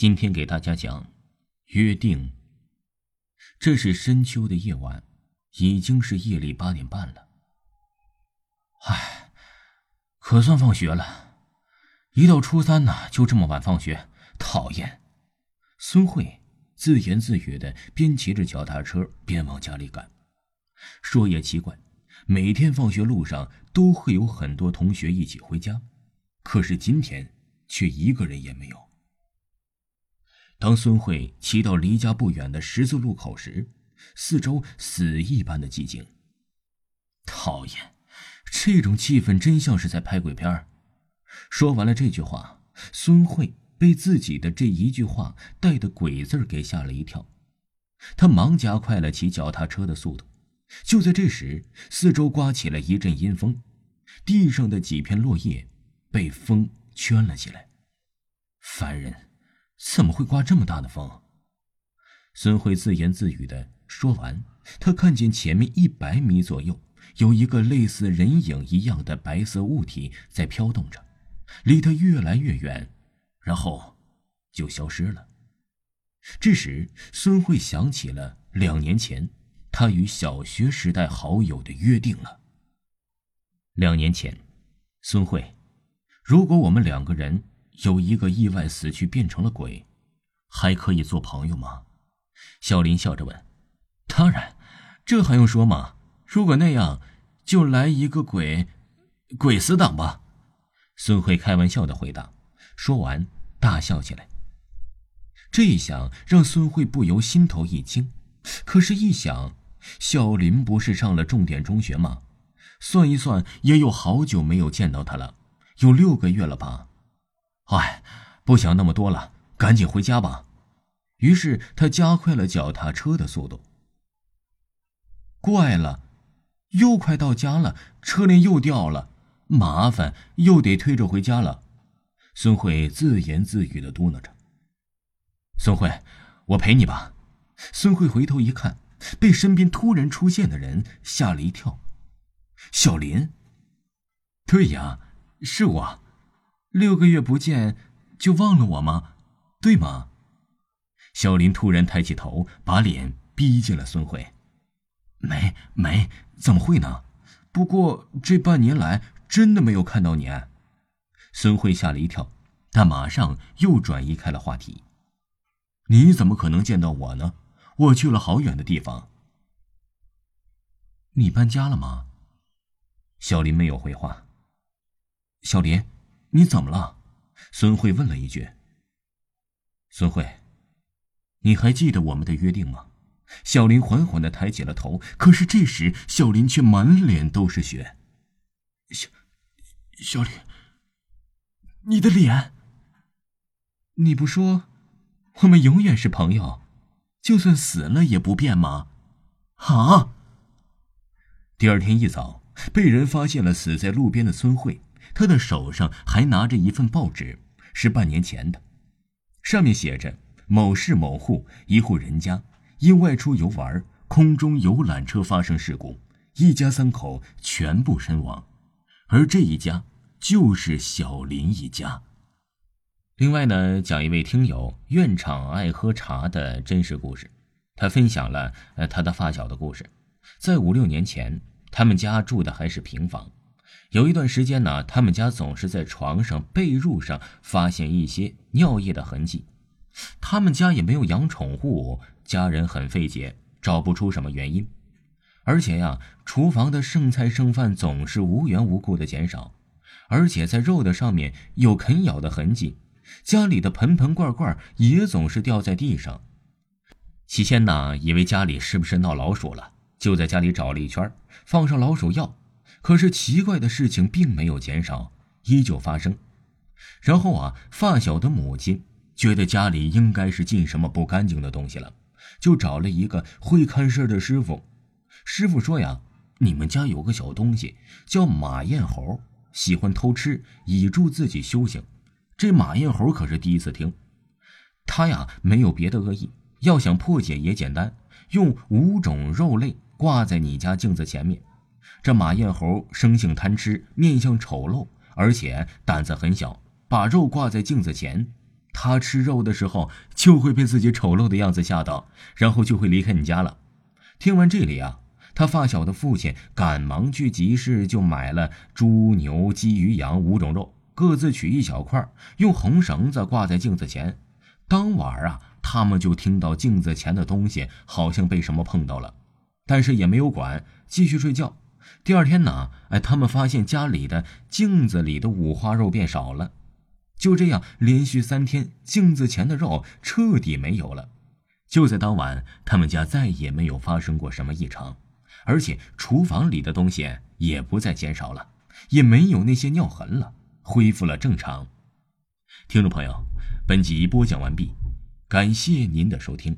今天给大家讲约定。这是深秋的夜晚，已经是夜里八点半了。唉，可算放学了。一到初三呢，就这么晚放学，讨厌。孙慧自言自语的，边骑着脚踏车边往家里赶。说也奇怪，每天放学路上都会有很多同学一起回家，可是今天却一个人也没有。当孙慧骑到离家不远的十字路口时，四周死一般的寂静。讨厌，这种气氛真像是在拍鬼片说完了这句话，孙慧被自己的这一句话带的“鬼”字给吓了一跳，他忙加快了骑脚踏车的速度。就在这时，四周刮起了一阵阴风，地上的几片落叶被风圈了起来。烦人！怎么会刮这么大的风？孙慧自言自语的说完，他看见前面一百米左右有一个类似人影一样的白色物体在飘动着，离他越来越远，然后就消失了。这时，孙慧想起了两年前他与小学时代好友的约定了。两年前，孙慧，如果我们两个人……有一个意外死去变成了鬼，还可以做朋友吗？小林笑着问。当然，这还用说吗？如果那样，就来一个鬼，鬼死党吧。孙慧开玩笑的回答。说完，大笑起来。这一想让孙慧不由心头一惊。可是，一想，小林不是上了重点中学吗？算一算，也有好久没有见到他了，有六个月了吧。哎，不想那么多了，赶紧回家吧。于是他加快了脚踏车的速度。怪了，又快到家了，车链又掉了，麻烦，又得推着回家了。孙慧自言自语的嘟囔着：“孙慧，我陪你吧。”孙慧回头一看，被身边突然出现的人吓了一跳。小林。对呀，是我。六个月不见，就忘了我吗？对吗？小林突然抬起头，把脸逼近了孙慧。没没，怎么会呢？不过这半年来真的没有看到你。孙慧吓了一跳，但马上又转移开了话题。你怎么可能见到我呢？我去了好远的地方。你搬家了吗？小林没有回话。小林。你怎么了？孙慧问了一句。孙慧，你还记得我们的约定吗？小林缓缓的抬起了头，可是这时小林却满脸都是血。小，小林，你的脸。你不说，我们永远是朋友，就算死了也不变吗？啊！第二天一早，被人发现了死在路边的孙慧。他的手上还拿着一份报纸，是半年前的，上面写着：“某市某户一户人家因外出游玩，空中游览车发生事故，一家三口全部身亡。”而这一家就是小林一家。另外呢，讲一位听友院长爱喝茶的真实故事，他分享了他的发小的故事，在五六年前，他们家住的还是平房。有一段时间呢，他们家总是在床上、被褥上发现一些尿液的痕迹。他们家也没有养宠物，家人很费解，找不出什么原因。而且呀，厨房的剩菜剩饭总是无缘无故的减少，而且在肉的上面有啃咬的痕迹。家里的盆盆罐罐也总是掉在地上。起先呢，以为家里是不是闹老鼠了，就在家里找了一圈，放上老鼠药。可是奇怪的事情并没有减少，依旧发生。然后啊，发小的母亲觉得家里应该是进什么不干净的东西了，就找了一个会看事的师傅。师傅说呀：“你们家有个小东西叫马燕猴，喜欢偷吃，以助自己修行。”这马燕猴可是第一次听。他呀，没有别的恶意，要想破解也简单，用五种肉类挂在你家镜子前面。这马燕猴生性贪吃，面相丑陋，而且胆子很小。把肉挂在镜子前，他吃肉的时候就会被自己丑陋的样子吓到，然后就会离开你家了。听完这里啊，他发小的父亲赶忙去集市就买了猪、牛、鸡、鱼、羊五种肉，各自取一小块，用红绳子挂在镜子前。当晚啊，他们就听到镜子前的东西好像被什么碰到了，但是也没有管，继续睡觉。第二天呢，哎，他们发现家里的镜子里的五花肉变少了。就这样，连续三天，镜子前的肉彻底没有了。就在当晚，他们家再也没有发生过什么异常，而且厨房里的东西也不再减少了，也没有那些尿痕了，恢复了正常。听众朋友，本集播讲完毕，感谢您的收听。